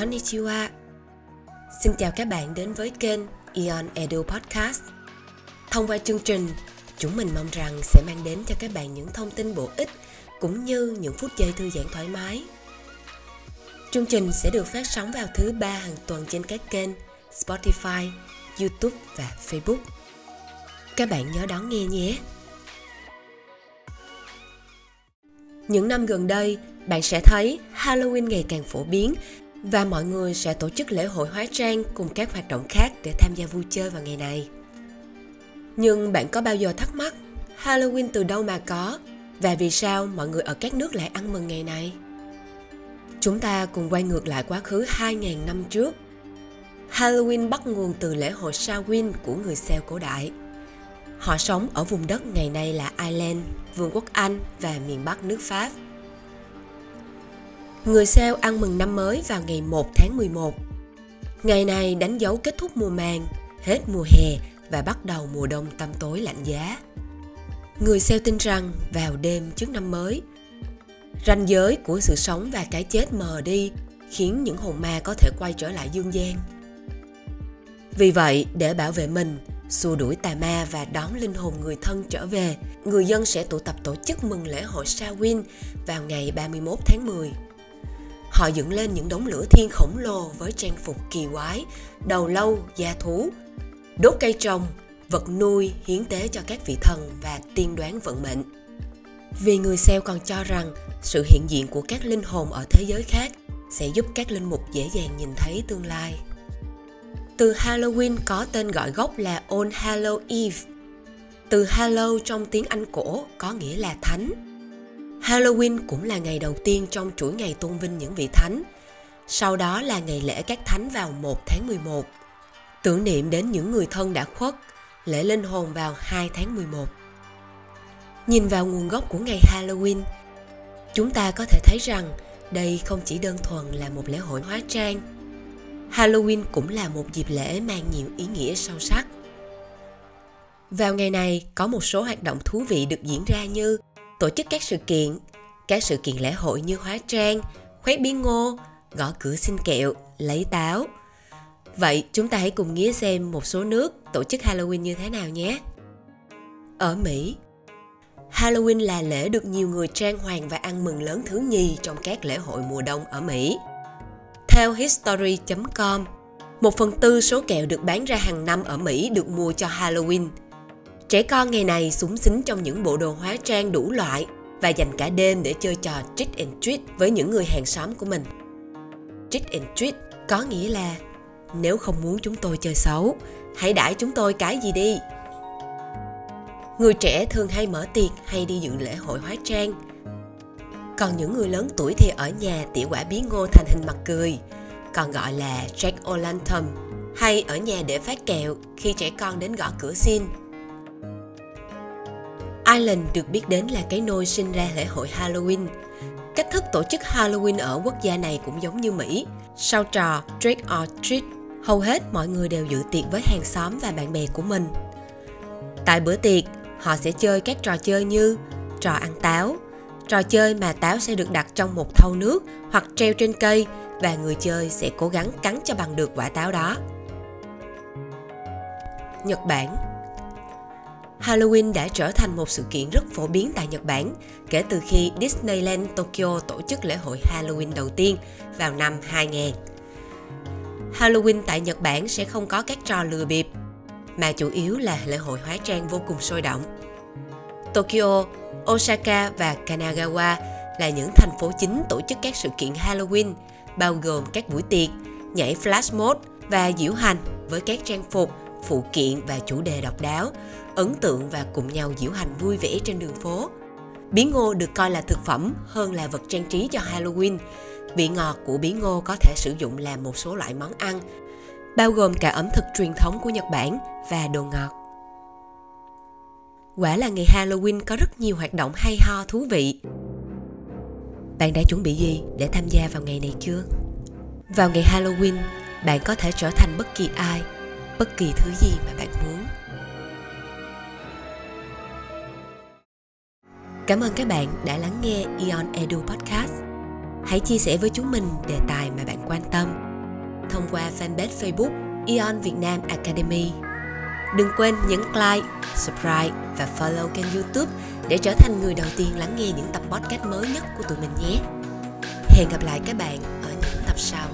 Konnichiwa. Xin chào các bạn đến với kênh Ion Edu Podcast. Thông qua chương trình, chúng mình mong rằng sẽ mang đến cho các bạn những thông tin bổ ích cũng như những phút giây thư giãn thoải mái. Chương trình sẽ được phát sóng vào thứ ba hàng tuần trên các kênh Spotify, YouTube và Facebook. Các bạn nhớ đón nghe nhé. Những năm gần đây, bạn sẽ thấy Halloween ngày càng phổ biến và mọi người sẽ tổ chức lễ hội hóa trang cùng các hoạt động khác để tham gia vui chơi vào ngày này. Nhưng bạn có bao giờ thắc mắc Halloween từ đâu mà có và vì sao mọi người ở các nước lại ăn mừng ngày này? Chúng ta cùng quay ngược lại quá khứ 2.000 năm trước. Halloween bắt nguồn từ lễ hội Samhain của người Celt cổ đại. Họ sống ở vùng đất ngày nay là Ireland, Vương quốc Anh và miền Bắc nước Pháp. Người sale ăn mừng năm mới vào ngày 1 tháng 11. Ngày này đánh dấu kết thúc mùa màng, hết mùa hè và bắt đầu mùa đông tăm tối lạnh giá. Người sale tin rằng vào đêm trước năm mới, ranh giới của sự sống và cái chết mờ đi khiến những hồn ma có thể quay trở lại dương gian. Vì vậy, để bảo vệ mình, xua đuổi tà ma và đón linh hồn người thân trở về, người dân sẽ tụ tập tổ chức mừng lễ hội Samhain vào ngày 31 tháng 10. Họ dựng lên những đống lửa thiên khổng lồ với trang phục kỳ quái, đầu lâu, da thú, đốt cây trồng, vật nuôi hiến tế cho các vị thần và tiên đoán vận mệnh. Vì người Celt còn cho rằng sự hiện diện của các linh hồn ở thế giới khác sẽ giúp các linh mục dễ dàng nhìn thấy tương lai. Từ Halloween có tên gọi gốc là All Hallow Eve. Từ Hallow trong tiếng Anh cổ có nghĩa là thánh. Halloween cũng là ngày đầu tiên trong chuỗi ngày tôn vinh những vị thánh. Sau đó là ngày lễ các thánh vào 1 tháng 11. Tưởng niệm đến những người thân đã khuất, lễ linh hồn vào 2 tháng 11. Nhìn vào nguồn gốc của ngày Halloween, chúng ta có thể thấy rằng đây không chỉ đơn thuần là một lễ hội hóa trang Halloween cũng là một dịp lễ mang nhiều ý nghĩa sâu sắc. Vào ngày này, có một số hoạt động thú vị được diễn ra như tổ chức các sự kiện, các sự kiện lễ hội như hóa trang, khoét bí ngô, gõ cửa xin kẹo, lấy táo. Vậy chúng ta hãy cùng nghe xem một số nước tổ chức Halloween như thế nào nhé. Ở Mỹ, Halloween là lễ được nhiều người trang hoàng và ăn mừng lớn thứ nhì trong các lễ hội mùa đông ở Mỹ. Theo History.com, một phần tư số kẹo được bán ra hàng năm ở Mỹ được mua cho Halloween. Trẻ con ngày này súng xính trong những bộ đồ hóa trang đủ loại và dành cả đêm để chơi trò trick and treat với những người hàng xóm của mình. Trick and treat có nghĩa là nếu không muốn chúng tôi chơi xấu, hãy đãi chúng tôi cái gì đi. Người trẻ thường hay mở tiệc hay đi dự lễ hội hóa trang còn những người lớn tuổi thì ở nhà tỉa quả bí ngô thành hình mặt cười, còn gọi là Jack O'Lantern, hay ở nhà để phát kẹo khi trẻ con đến gõ cửa xin. Ireland được biết đến là cái nôi sinh ra lễ hội Halloween. Cách thức tổ chức Halloween ở quốc gia này cũng giống như Mỹ. Sau trò Trick or Treat, hầu hết mọi người đều dự tiệc với hàng xóm và bạn bè của mình. Tại bữa tiệc, họ sẽ chơi các trò chơi như trò ăn táo, Trò chơi mà táo sẽ được đặt trong một thau nước hoặc treo trên cây và người chơi sẽ cố gắng cắn cho bằng được quả táo đó. Nhật Bản Halloween đã trở thành một sự kiện rất phổ biến tại Nhật Bản kể từ khi Disneyland Tokyo tổ chức lễ hội Halloween đầu tiên vào năm 2000. Halloween tại Nhật Bản sẽ không có các trò lừa bịp, mà chủ yếu là lễ hội hóa trang vô cùng sôi động. Tokyo Osaka và Kanagawa là những thành phố chính tổ chức các sự kiện Halloween, bao gồm các buổi tiệc, nhảy flash mob và diễu hành với các trang phục, phụ kiện và chủ đề độc đáo, ấn tượng và cùng nhau diễu hành vui vẻ trên đường phố. Bí ngô được coi là thực phẩm hơn là vật trang trí cho Halloween. Vị ngọt của bí ngô có thể sử dụng làm một số loại món ăn, bao gồm cả ẩm thực truyền thống của Nhật Bản và đồ ngọt. Quả là ngày Halloween có rất nhiều hoạt động hay ho thú vị. Bạn đã chuẩn bị gì để tham gia vào ngày này chưa? Vào ngày Halloween, bạn có thể trở thành bất kỳ ai, bất kỳ thứ gì mà bạn muốn. Cảm ơn các bạn đã lắng nghe Ion Edu Podcast. Hãy chia sẻ với chúng mình đề tài mà bạn quan tâm thông qua fanpage Facebook Ion Việt Nam Academy. Đừng quên nhấn like, subscribe và follow kênh YouTube để trở thành người đầu tiên lắng nghe những tập podcast mới nhất của tụi mình nhé. Hẹn gặp lại các bạn ở những tập sau.